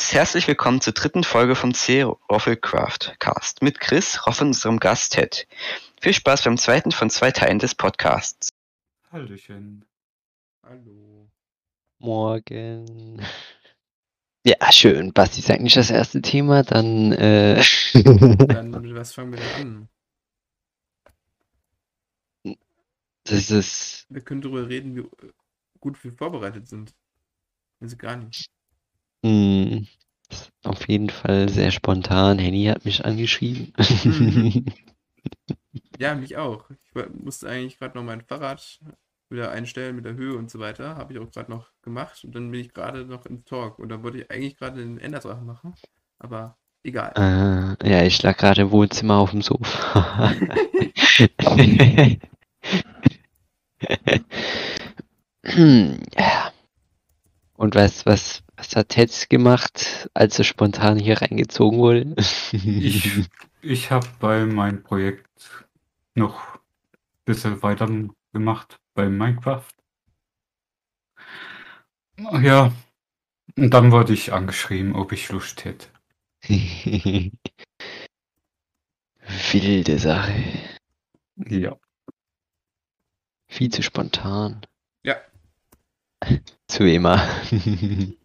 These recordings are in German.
heißt herzlich willkommen zur dritten Folge vom C. Roffelcraft Cast mit Chris, Roff und unserem Gast Ted. Viel Spaß beim zweiten von zwei Teilen des Podcasts. Hallöchen. Hallo. Morgen. Ja, schön. Basti sagt nicht das erste Thema, dann äh, Dann, was fangen wir denn an? das ist Wir können darüber reden, wie äh, gut wir vorbereitet sind. Also gar nicht. Mh, ist auf jeden Fall sehr spontan. Henny hat mich angeschrieben. Mhm. Ja, mich auch. Ich musste eigentlich gerade noch mein Fahrrad wieder einstellen mit der Höhe und so weiter. Habe ich auch gerade noch gemacht. Und dann bin ich gerade noch im Talk. Und dann wollte ich eigentlich gerade den Enderdrachen machen. Aber egal. äh, ja, ich lag gerade im Wohnzimmer auf dem Sofa. ja. Und was, was, was hat Ted gemacht, als er spontan hier reingezogen wurde? Ich, ich habe bei meinem Projekt noch ein bisschen weiter gemacht bei Minecraft. Ja, und dann wurde ich angeschrieben, ob ich Lust hätte. Wilde Sache. Ja. Viel zu spontan. Ja. Zu immer.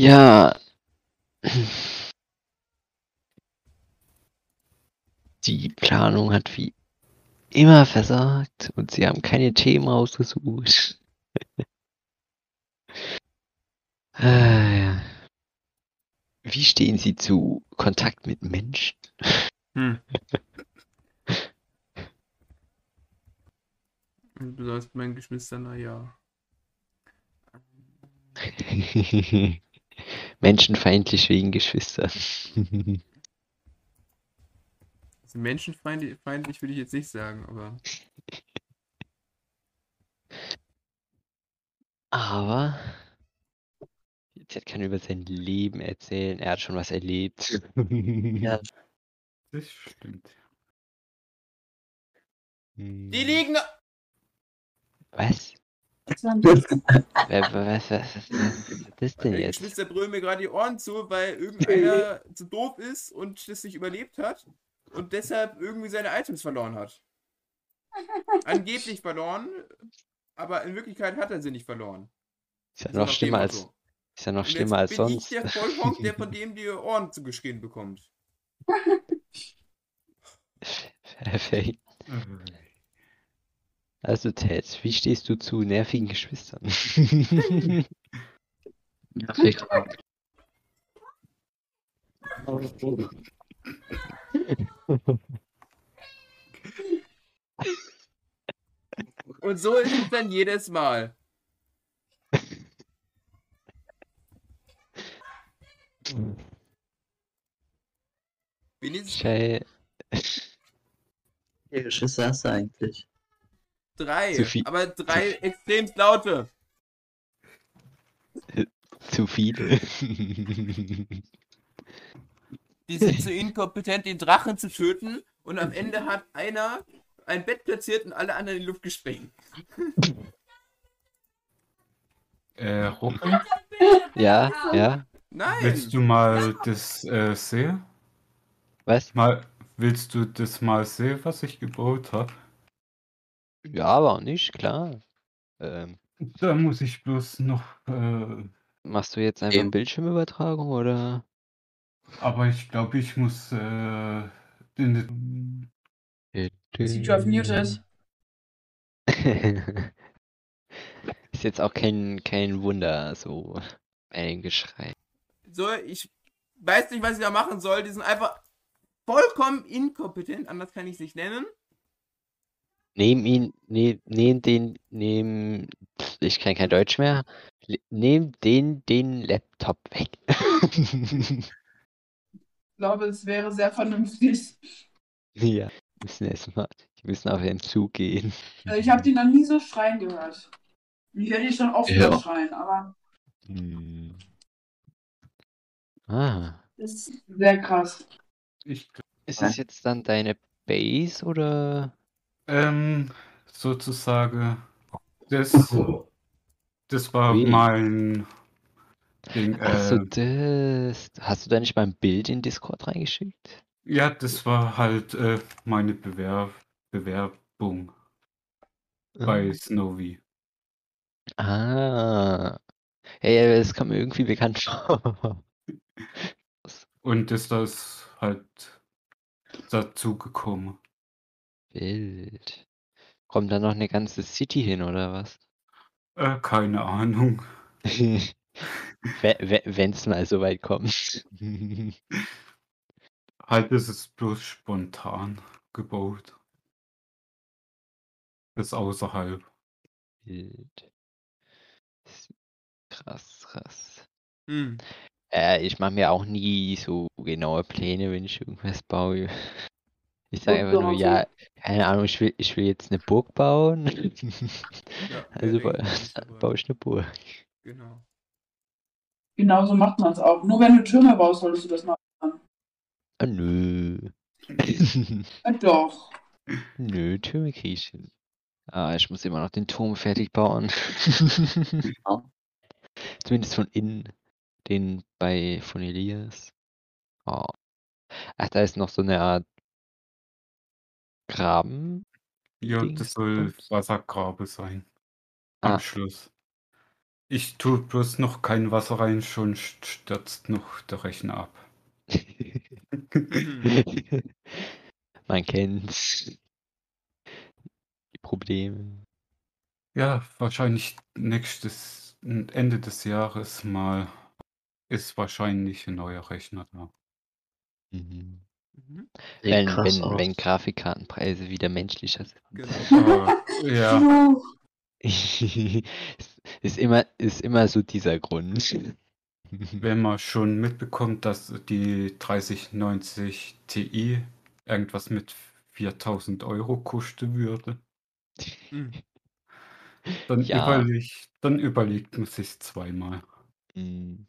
ja. Die Planung hat wie immer versagt und sie haben keine Themen ausgesucht. ah. Wie stehen Sie zu Kontakt mit Menschen? Hm. Du sollst meinen Geschwistern, na ja. Menschenfeindlich wegen Geschwistern. Also menschenfeindlich feindlich würde ich jetzt nicht sagen, aber Aber jetzt kann er über sein Leben erzählen. Er hat schon was erlebt. Ja, Das stimmt. die liegen. Was? Was, was, was, ist das denn jetzt? Geschwister brüllen mir gerade die Ohren zu, weil irgendeiner zu doof ist und das nicht überlebt hat und deshalb irgendwie seine Items verloren hat. Angeblich verloren, aber in Wirklichkeit hat er sie nicht verloren. Ist ja So noch schlimmer als, Motto. ist ja noch schlimmer jetzt als bin sonst. ich der Vollhonk, der von dem die Ohren zugeschrien bekommt. Perfekt. Also Ted, wie stehst du zu nervigen Geschwistern? nervig. Und so ist es dann jedes Mal. Wenigstens Schei Wie viele Geschwister hast du eigentlich? Drei, Zu viel- aber drei extrem laute. zu viele. Die sind zu inkompetent, den Drachen zu töten und am Ende hat einer ein Bett platziert und alle anderen in die Luft gesprengt. Äh, Robin, ja, ja. Nein! willst du mal das äh, sehen? Was? Mal, willst du das mal sehen, was ich gebaut habe? Ja, aber auch nicht, klar. Ähm, Da muss ich bloß noch, äh, machst du jetzt einfach Eben. Bildschirmübertragung oder? aber ich glaube, ich muss äh, den, Sieht auf Mute ist. Ist jetzt auch kein, kein Wunder, so ein Geschrei. So, ich weiß nicht, was ich da machen soll. Die sind einfach vollkommen inkompetent, anders kann ich es nicht nennen. Nehm ihn, nehm, nehm den, nehm, pff, ich kann kein Deutsch mehr. Le- Nehm den, den Laptop weg. Ich glaube, es wäre sehr vernünftig. ja, müssen erstmal, die müssen auf den Zug gehen. Äh, Ich habe die noch nie so schreien gehört. Ich höre die schon oft Ja. schreien, aber Hm. Ah, das ist sehr krass. ich, ist es jetzt dann deine Base oder? Ähm, sozusagen, das, Das war Wie? mein Ding. Ach so, Äh, das. Hast du da nicht mal ein Bild in Discord reingeschickt? ja, das war halt äh, meine Bewerb Bewerbung bei Snowy. Ah. Hey, das kommt mir irgendwie bekannt vor. Und ist das halt dazu gekommen. Wild. Kommt da noch eine ganze City hin, oder was? Äh, keine Ahnung. Wenn es mal so weit kommt. Halt ist es bloß spontan gebaut. Bis außerhalb. Wild. Krass, krass. Hm. Äh, ich mache mir auch nie so genaue Pläne, wenn ich irgendwas baue. Ich sage einfach nur, ja, keine Ahnung, ich will, ich will jetzt eine Burg bauen. Ja, Also ba baue ich eine Burg. Genau. Genauso macht man es auch. Nur wenn du Türme baust, solltest du das machen. Ah, nö. Äh, doch. Nö, Türme krieg ich hin. Ah, ich muss immer noch den Turm fertig bauen. Ja. Zumindest von innen. Den bei von Elias. Oh. Ach, da ist noch so eine Art Graben. Ja, das soll Wassergrabe sein. Am Ah. Schluss. Ich tue bloß noch kein Wasser rein, schon st- stürzt noch der Rechner ab. Man kennt's. Die Probleme. Ja, wahrscheinlich nächstes Ende des Jahres mal ist wahrscheinlich ein neuer Rechner da. Mhm. Mhm. Wenn, wenn, aus. wenn Grafikkartenpreise wieder menschlicher sind. Genau. Ja, ist immer, ist immer so dieser Grund. wenn man schon mitbekommt, dass die 3090 Ti irgendwas mit 4000 Euro kosten würde, Hm. dann, Ja. überlegt, dann überlegt man sich zweimal. Hm.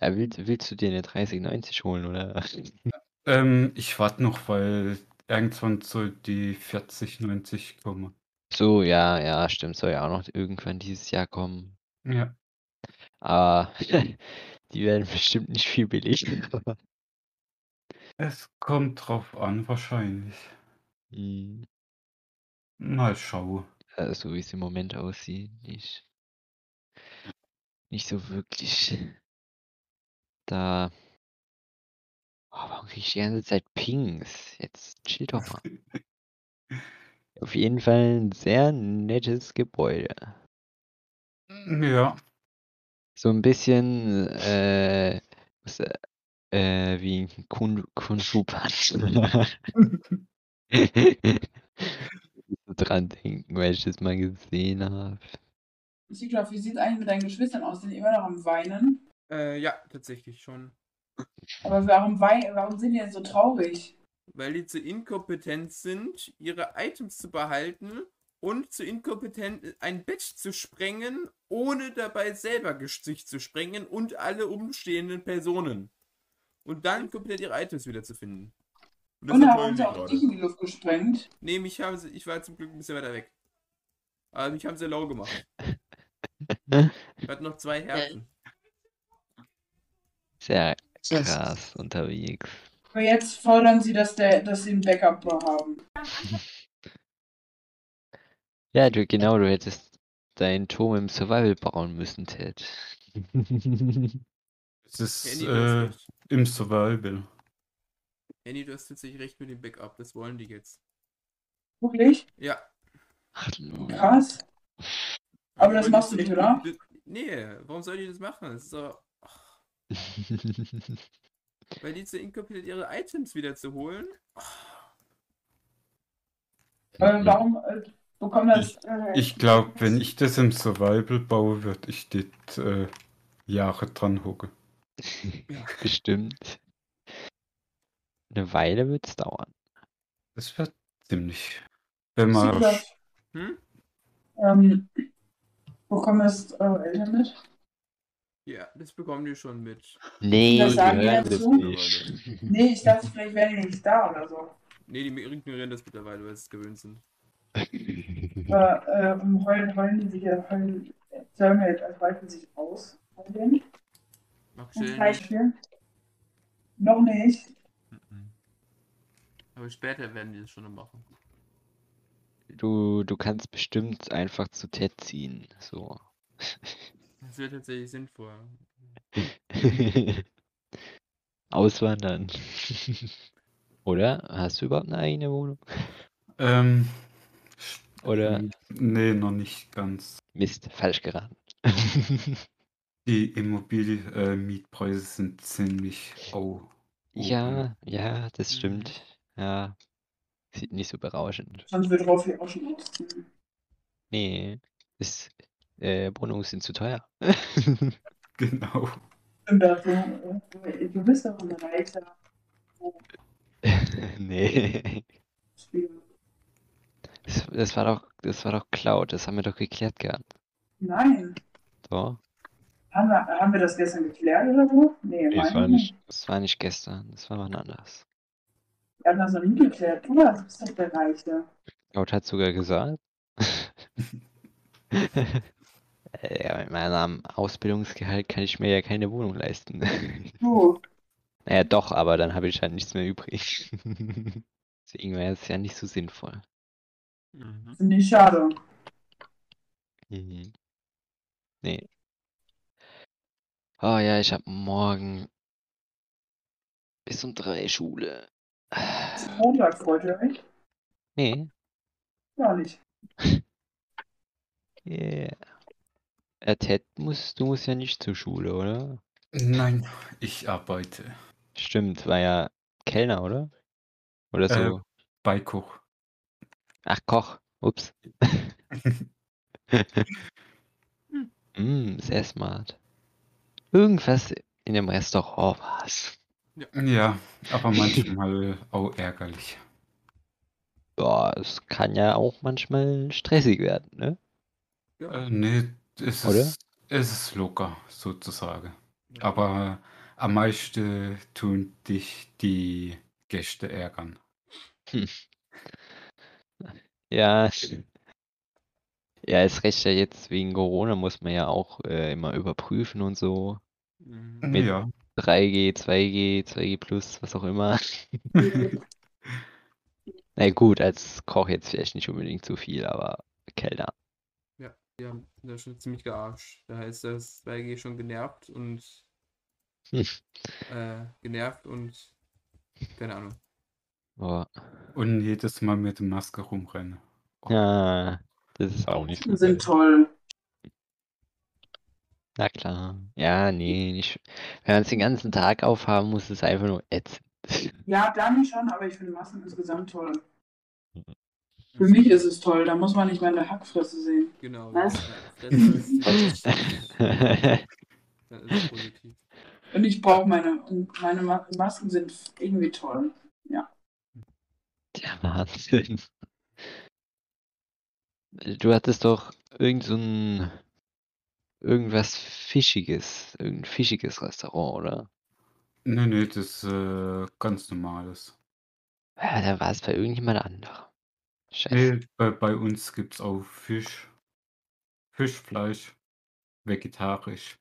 Ja, willst, willst du dir eine 3090 holen, oder? Ähm, ich warte noch, weil irgendwann soll die 4090 kommen. So, ja, ja, stimmt, soll ja auch noch irgendwann dieses Jahr kommen. Ja, Aber die werden bestimmt nicht viel billig. es kommt drauf an, wahrscheinlich. Hm. Mal schauen. Äh, so wie es im Moment aussieht, nicht, nicht so wirklich. Da. Oh, warum krieg ich die ganze Zeit Pings? Jetzt chill doch mal. Auf jeden Fall ein sehr nettes Gebäude. Ja, So ein bisschen äh, was, äh, wie ein Kun so dran denken, weil ich das mal gesehen habe. Siegloff, wie sieht es eigentlich mit deinen Geschwistern aus? Sind die immer noch am Weinen? Äh, ja, tatsächlich schon. Aber warum, warum sind die denn so traurig? Weil die zu inkompetent sind, ihre Items zu behalten und zu inkompetent ein Bett zu sprengen, ohne dabei selber sich zu sprengen und alle umstehenden Personen. Und dann komplett ihre Items wieder zu finden. Und Und deshalb haben sie auch gerade. dich in die Luft gesprengt? Nee, mich haben sie, ich war zum Glück ein bisschen weiter weg. Aber mich haben sie low gemacht. Ich hatte noch zwei Herzen. Sehr krass unterwegs. Aber jetzt fordern sie, dass, der, dass sie ein Backup haben. Ja, du, genau, du hättest deinen Turm im Survival bauen müssen, Ted. es ist äh, im Survival. Henny, du hast tatsächlich recht mit dem Backup. Das wollen die jetzt. Wirklich? Ja. Ach, du. Krass. Aber das machst du nicht, oder? Nee, warum soll die das machen? Das ist doch. Weil die zu inkompetent ihre Items wieder zu holen. Äh, warum äh, bekommt das. Äh, Ich glaube, wenn ich das im Survival baue, würde ich dort äh, Jahre dran hocken. Bestimmt. Eine Weile wird es dauern. Das wird ziemlich. Wenn man. Hm? ähm, bekommen das eure Eltern mit? Ja, das bekommen die schon mit. Nee, Das sagen das dazu? nicht. Nee, ich dachte, vielleicht wären die nicht da oder so. Nee, die ignorieren das mittlerweile, weil sie es gewöhnt sind. Äh, ähm, heulen, heulen die sich ja, heulen, Sollen wir jetzt als Beispiel sich ausprobieren? Noch Zum schön. Beispiel? Noch nicht. Mhm. Aber später werden die das schon noch machen. Du, du kannst bestimmt einfach zu Ted ziehen. So. Das wird tatsächlich sinnvoll. Auswandern. Oder? Hast du überhaupt eine eigene Wohnung? Ähm, Oder nee, noch nicht ganz. Mist, falsch geraten. Die Immobilien-Mietpreise sind ziemlich au. ja, ja, das stimmt. Ja. Sieht nicht so berauschend. Sonst wird Roffi auch schon. Nee. Ist, äh, Wohnungen sind zu teuer. Genau. Stimmt das so? äh, Du bist doch ein reicher nee. Das, das war doch, das war doch Cloud, das haben wir doch geklärt gehabt. Nein. So. Haben wir, haben wir das gestern geklärt oder so? Nee, Nee, das war ich nicht, das war nicht gestern, das war wann anders. Wir haben das noch nie geklärt. Du warst- bist doch der Reiche. Cloud hat sogar gesagt. Äh, Ja, mit meinem Ausbildungsgehalt kann ich mir ja keine Wohnung leisten. Du, Naja, doch, aber dann habe ich halt nichts mehr übrig. Deswegen wäre es ja nicht so sinnvoll. Mhm. finde ich schade. Mhm. Nee. Oh ja, ich habe morgen bis um drei Schule. Montag freut ihr euch? Nee. Ja, nicht. Yeah. Äh, Ted, musst, du musst ja nicht zur Schule, oder? Nein, ich arbeite Stimmt, war ja Kellner, oder? Oder Äh. so. bei Koch. Ach, Koch. Ups. mm, sehr smart. Irgendwas in dem Restaurant war's. Ja, aber manchmal auch ärgerlich. Boah, es kann ja auch manchmal stressig werden, ne? Ja. Äh, nee, es Oder? ist, es ist locker, sozusagen. Aber am meisten tun dich die Gäste ärgern. Ja. Ja, ist recht ja jetzt wegen Corona muss man ja auch äh, immer überprüfen und so. Mhm. Mit- Ja, 3G, 2G, 2G plus, was auch immer. Na gut, als Koch jetzt vielleicht nicht unbedingt zu viel, aber Kellner. Die haben da schon ziemlich gearscht. Da heißt das 2G schon genervt und Hm. äh, genervt und keine Ahnung. Boah. und jedes Mal mit der Maske rumrennen. Ja, das ist auch nicht Die sind toll. Na klar. Ja, nee, nicht. Wenn man es den ganzen Tag aufhaben muss, ist es einfach nur ätzend. Ja, dann schon, aber ich finde Masken insgesamt toll. Für mich ist es toll, da muss man nicht meine Hackfresse sehen. Genau. Was? Das, das, das, dann ist es positiv. Und ich brauche meine, und meine Ma Masken sind irgendwie toll. Der Wahnsinn. Du hattest doch irgend so ein irgendwas Fischiges, irgendein fischiges Restaurant, oder? Nee, nee, das ist äh, ganz normales. Ja, da war es bei irgendjemand anderem. Scheiße. Nee, bei, bei uns gibt es auch Fisch, Fischfleisch, vegetarisch.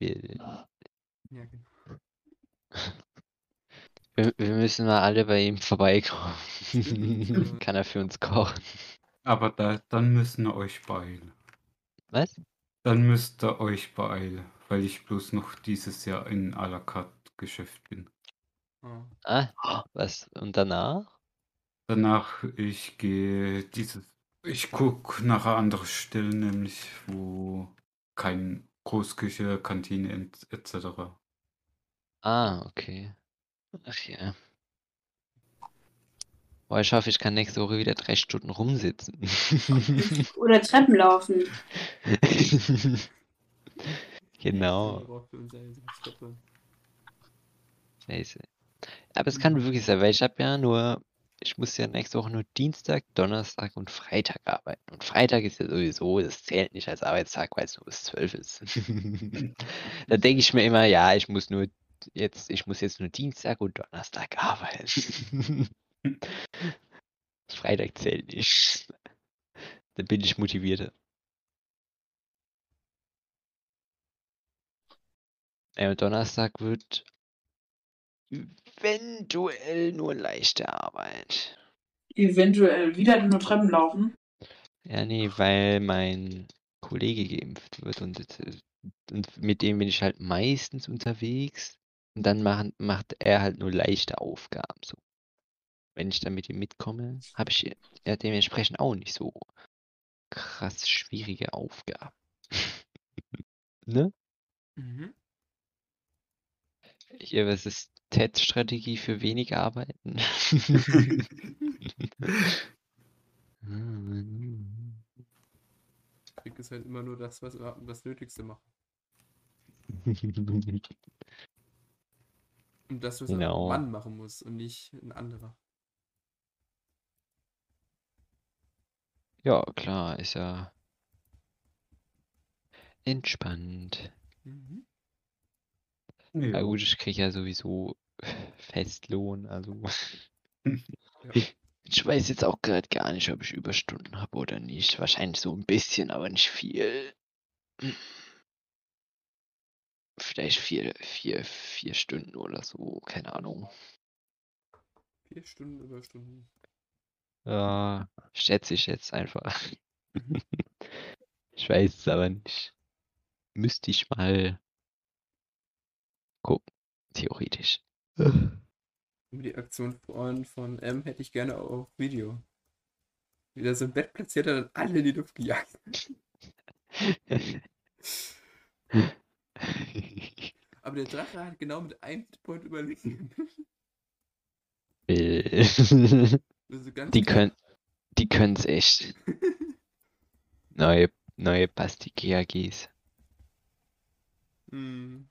Wir, Ja, genau. wir, wir müssen mal alle bei ihm vorbeikommen. Kann er für uns kochen. Aber da, dann müssen wir euch beeilen. Was? Dann müsst ihr euch beeilen, weil ich bloß noch dieses Jahr in à la carte Geschäft bin. Ah, Ah, was? Und danach? Danach, ich gehe dieses, ich gucke nach einer anderen Stelle, nämlich wo kein Großküche, Kantine etc. Ah, okay. Ach ja. Boah, ich hoffe, ich kann nächste Woche wieder drei Stunden rumsitzen. Oder Treppen laufen. genau. Scheiße. Aber es kann wirklich sein, weil ich habe ja nur, ich muss ja nächste Woche nur Dienstag, Donnerstag und Freitag arbeiten. Und Freitag ist ja sowieso, das zählt nicht als Arbeitstag, weil es nur bis 12 ist. da denke ich mir immer, ja, ich muss nur jetzt, ich muss jetzt nur Dienstag und Donnerstag arbeiten. Freitag zählt nicht. Dann bin ich motivierter. Ja, Donnerstag wird eventuell nur leichte Arbeit. Eventuell wieder nur Treppen laufen. Ja, nee, weil mein Kollege geimpft wird und, und mit dem bin ich halt meistens unterwegs. Und dann machen, macht er halt nur leichte Aufgaben. So. Wenn ich dann mit ihm mitkomme, habe ich ja dementsprechend auch nicht so krass schwierige Aufgaben. ne? Mhm. Hier, was ist TED-Strategie für wenig arbeiten? Trick ist halt immer nur das, was das Nötigste macht. Und das, was Genau. ein Mann machen muss und nicht ein anderer. ja, klar, ist ja entspannt. Mhm. Ja Ja. gut, ich kriege ja sowieso Festlohn, also. Ja. Ich weiß jetzt auch gerade gar nicht, ob ich Überstunden habe oder nicht. Wahrscheinlich so ein bisschen, aber nicht viel. Vielleicht vier, vier, vier Stunden oder so, keine Ahnung. Vier Stunden Überstunden. Ja, schätze ich jetzt einfach. Ich weiß es aber nicht. Müsste ich mal gucken, theoretisch. Über die Aktion von, M hätte ich gerne auf Video. Wie er so ein Bett platziert hat und alle in die Luft gejagt. Aber der Drache hat genau mit einem Point überlegen. Äh, Also die können, die können's echt. Neue, neue Basti GAGs. Hm.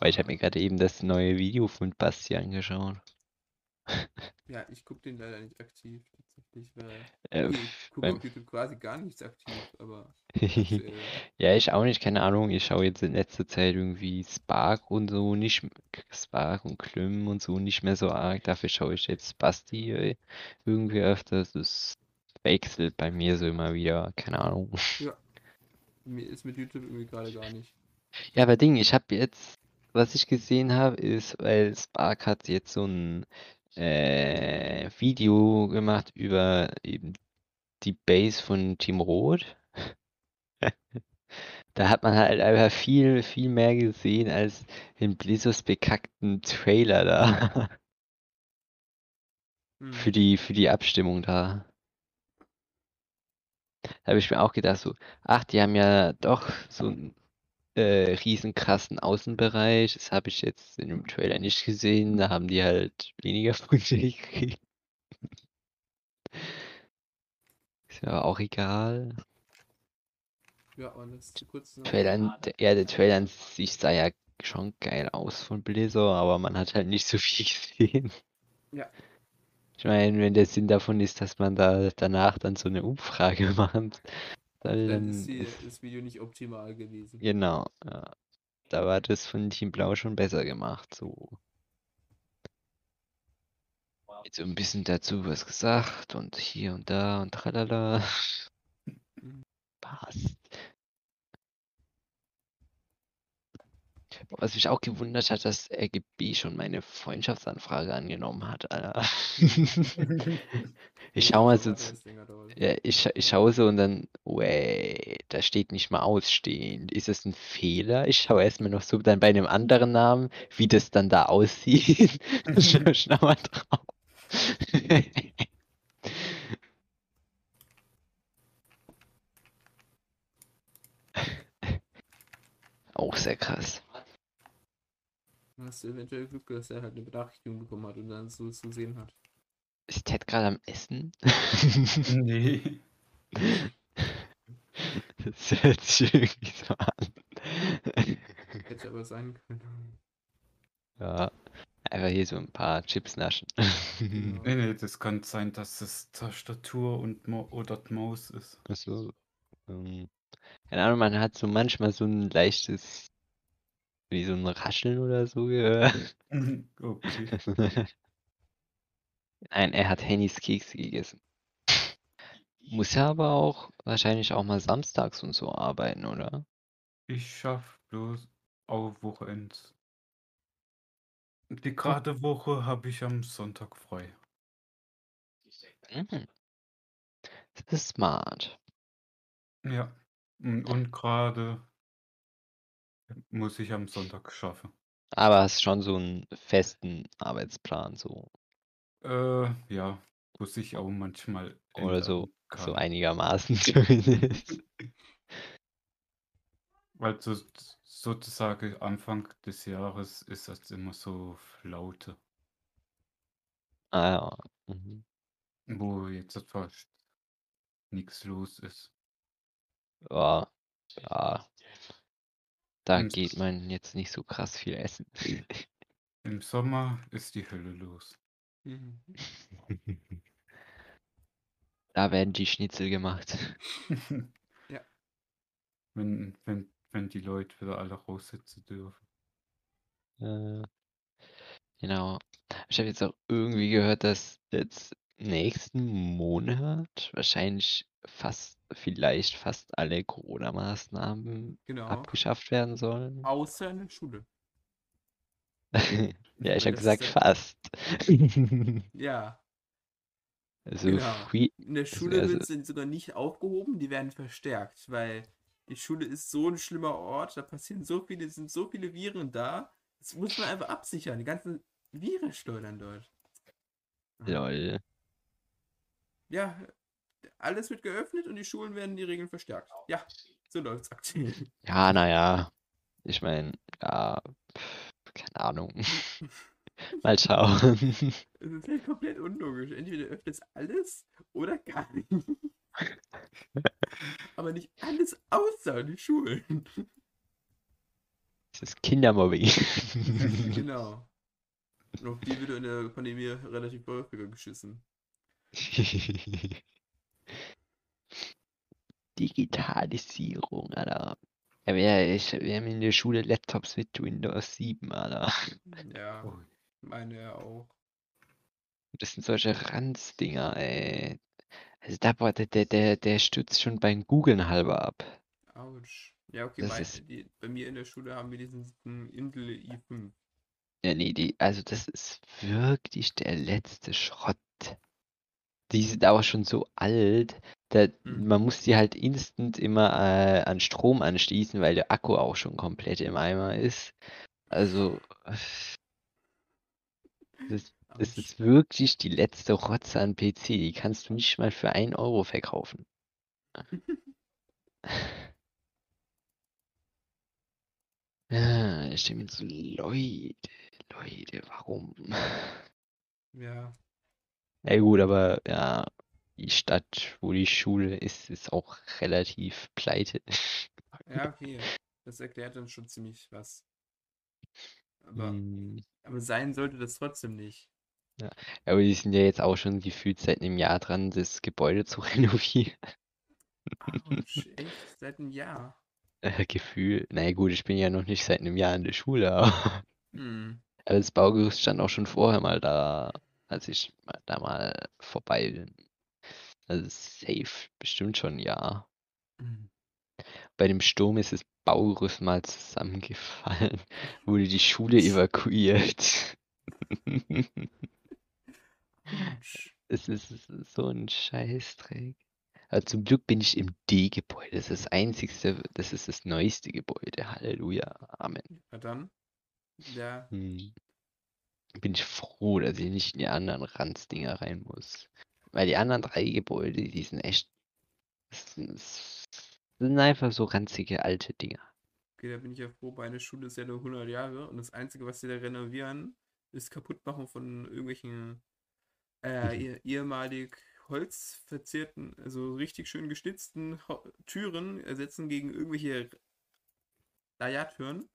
Weil ich habe mir gerade eben das neue Video von Basti angeschaut. Ja, ich gucke den leider nicht aktiv tatsächlich, weil Äh, ich gucke beim- auf YouTube quasi gar nichts aktiv, aber ja, ich auch nicht, keine Ahnung. Ich schaue jetzt in letzter Zeit irgendwie Spark und so nicht, Spark und Klüm und so nicht mehr so arg. Dafür schaue ich jetzt Basti äh, irgendwie öfters. Das wechselt bei mir so immer wieder, keine Ahnung. mir ist mit YouTube irgendwie gerade gar nicht. Ja, aber Ding, ich habe jetzt, was ich gesehen habe, ist, weil Spark hat jetzt so ein äh, Video gemacht über eben die Base von Team Rot. Da hat man halt einfach viel, viel mehr gesehen als in Blizzards bekackten Trailer da. Hm. Für die, für die Abstimmung da. Da habe ich mir auch gedacht, so, ach, die haben ja doch so einen äh, riesen krassen Außenbereich. Das habe ich jetzt in dem Trailer nicht gesehen. Da haben die halt weniger Punkte gekriegt. Ist ja auch egal. Ja, und das ist kurz. Trailer, ja, der Trailer an sich sah ja schon geil aus von Blizzard, aber man hat halt nicht so viel gesehen. Ja. Ich meine, wenn der Sinn davon ist, dass man da danach dann so eine Umfrage macht, dann, Dann ist die, ist, das Video nicht optimal gewesen. genau, ja. Da war das von Team Blau schon besser gemacht, so. Jetzt so ein bisschen dazu was gesagt und hier und da und tralala. Passt. Was mich auch gewundert hat, dass RGB schon meine Freundschaftsanfrage angenommen hat, Alter. ich schau mal so, Ja, ich, ich schaue so und dann, wait, da steht nicht mal ausstehend. Ist das ein Fehler? Ich schaue erstmal noch so dann bei einem anderen Namen, wie das dann da aussieht. Schau mal drauf. Auch sehr krass. Dann hast eventuell Glück, dass er halt eine Benachrichtigung bekommen hat und dann so zu sehen hat. Ist Ted gerade am Essen? Nee. Das hört sich irgendwie so an. Hätte aber sein können. Ja, einfach hier so ein paar Chips naschen. Genau. Nee, nee, das kann sein, dass es Tastatur und Mo oder Maus ist. Also, ähm, keine Ahnung, man hat so manchmal so ein leichtes, wie so ein Rascheln oder so gehört. Okay. Nein, er hat Hennys Kekse gegessen. muss ja aber auch wahrscheinlich auch mal samstags und so arbeiten, oder? Ich schaff bloß auch Wochenends. Die gerade Woche habe ich am Sonntag frei. Mhm. Das ist smart. Ja. Und, und gerade muss ich am Sonntag schaffen. Aber hast schon so einen festen Arbeitsplan, so. Äh, ja, muss ich auch manchmal Oder so, ändern so kann. einigermaßen zumindest. Weil so, sozusagen Anfang des Jahres ist das immer so Flaute, Ah ja. Mhm. wo jetzt fast nichts los ist. Ja, ja. Da Im, geht man jetzt nicht so krass viel essen. Im Sommer ist die Hölle los. Da werden die Schnitzel gemacht. Ja. Wenn, wenn, wenn die Leute wieder alle raussitzen dürfen. Äh, genau. Ich habe jetzt auch irgendwie gehört, dass jetzt nächsten Monat wahrscheinlich fast, vielleicht fast alle Corona-Maßnahmen Genau. abgeschafft werden sollen. Außer in der Schule. Ja, ich habe das gesagt fast. Ja, Also genau. free, In der also, Schule also wird sie sogar nicht aufgehoben, die werden verstärkt, weil die Schule ist so ein schlimmer Ort, da passieren so viele, sind so viele Viren da. Das muss man einfach absichern, die ganzen Viren schleudern dort. lol. Ja, alles wird geöffnet und die Schulen werden die Regeln verstärkt. Ja, so läuft's aktuell. Ja, naja. Ich meine, ja, keine Ahnung. Mal schauen. Es ist halt komplett unlogisch. Entweder öffnet es alles oder gar nicht. Aber nicht alles außer die Schulen. Das ist Kindermobbing. genau. Und auf die wird in der Pandemie relativ häufiger geschissen. Digitalisierung, Alter. Ja, wir, ich, wir haben in der Schule Laptops mit Windows 7, Alter. Ja, meine ja auch. Das sind solche Ranzdinger, ey. Also da, boah, der, der, der, stürzt schon beim Googlen halber ab. Autsch. Ja, okay, Das mein, ist- die, bei mir in der Schule haben wir diesen Intel i5. Ja, nee, die, also das ist wirklich der letzte Schrott. Die sind aber schon so alt, da, Hm. man muss die halt instant immer äh, an Strom anschließen, weil der Akku auch schon komplett im Eimer ist. Also, das, das Autsch. ist wirklich die letzte Rotze an PC. Die kannst du nicht mal für 1 Euro verkaufen. Ja, ich denke mir so, Leute, Leute, warum? Ja, Ja gut, aber ja, die Stadt, wo die Schule ist, ist auch relativ pleite. ja, okay. Das erklärt dann schon ziemlich was. Aber, Hm, aber sein sollte das trotzdem nicht. Aber die sind ja jetzt auch schon gefühlt seit einem Jahr dran, das Gebäude zu renovieren. Autsch, echt? Seit einem Jahr. Äh, Gefühl. Naja gut, ich bin ja noch nicht seit einem Jahr in der Schule, aber, Hm. aber das Baugerüst stand auch schon vorher mal da, als ich da mal vorbei bin. Also safe, bestimmt schon ein Jahr. Hm. Bei dem Sturm ist das Baugerüst mal zusammengefallen, wurde die Schule evakuiert. Autsch. Es ist es ist so ein Scheißdreck. Aber zum Glück bin ich im D-Gebäude. Das ist das einzigste, das ist das neueste Gebäude. Halleluja. Amen. Na dann. Ja, Hm. Bin ich froh, dass ich nicht in die anderen Ranzdinger rein muss. Weil die anderen drei Gebäude, die sind echt. Das sind, das sind einfach so ranzige alte Dinger. okay, da bin ich ja froh. Meine Schule ist ja nur 100 Jahre und das Einzige, was sie da renovieren, ist Kaputtmachen von irgendwelchen äh, eh- ehemalig holzverzierten, also richtig schön geschnitzten Türen ersetzen gegen irgendwelche Naja-Türen.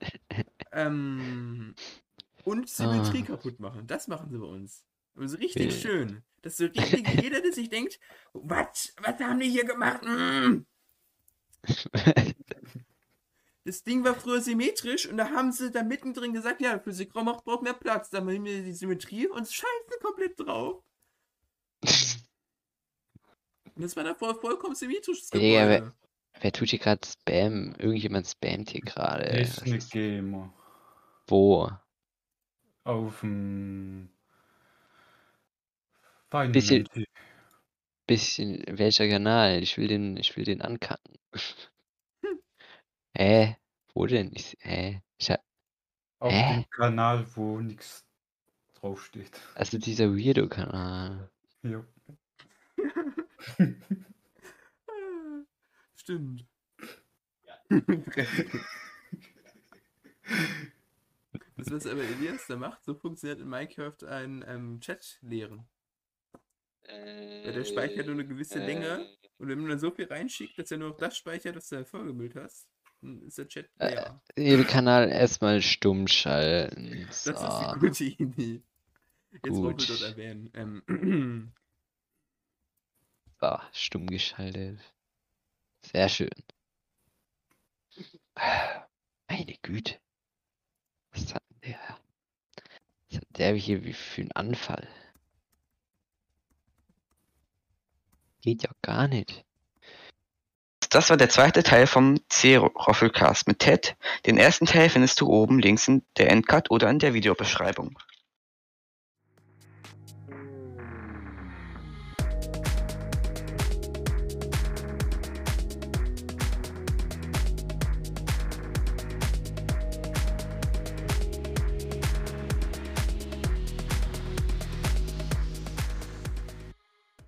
ähm, und Symmetrie Ah. kaputt machen. Das machen sie bei uns. Aber so richtig Will- schön. Dass so richtig jeder, der sich denkt, was, was haben die hier gemacht? Mm. Das Ding war früher symmetrisch und da haben sie da mittendrin gesagt, ja, Physikraum macht braucht mehr Platz. Dann nehmen wir die Symmetrie und scheißen komplett drauf. Und das war davor vollkommen symmetrisches Digga, Gebäude. Wer tut hier gerade Spam? Irgendjemand spammt hier gerade. Ist- Gamer. Wo? Auf dem Final Bisschen-. Bisschen, welcher Kanal? Ich will den, ich will den ankacken. Hä? Wo denn? Ich, hä? Ich hab, Auf Hä? dem Kanal, wo nichts draufsteht. also dieser Weirdo-Kanal. Ja. Ah, Stimmt. Das, was aber Elias da macht, so funktioniert in Minecraft ein ähm, Chat leeren. Ja, der speichert nur eine gewisse Länge. Und wenn man dann so viel reinschickt, dass er nur noch das speichert, was du da vorgebildet hast, dann ist der Chat Äh, leer. Den Kanal erstmal stumm schalten. Das So. ist die gute Idee. Jetzt Gut. wollen wir dort erwähnen. Ähm, So, stumm geschaltet. Sehr schön. Meine Güte. Was hat der? Was hat der hier wie für einen Anfall? Geht ja gar nicht. Das war der zweite Teil vom C-Roffelcast mit Ted. Den ersten Teil findest du oben links in der Endcard oder in der Videobeschreibung.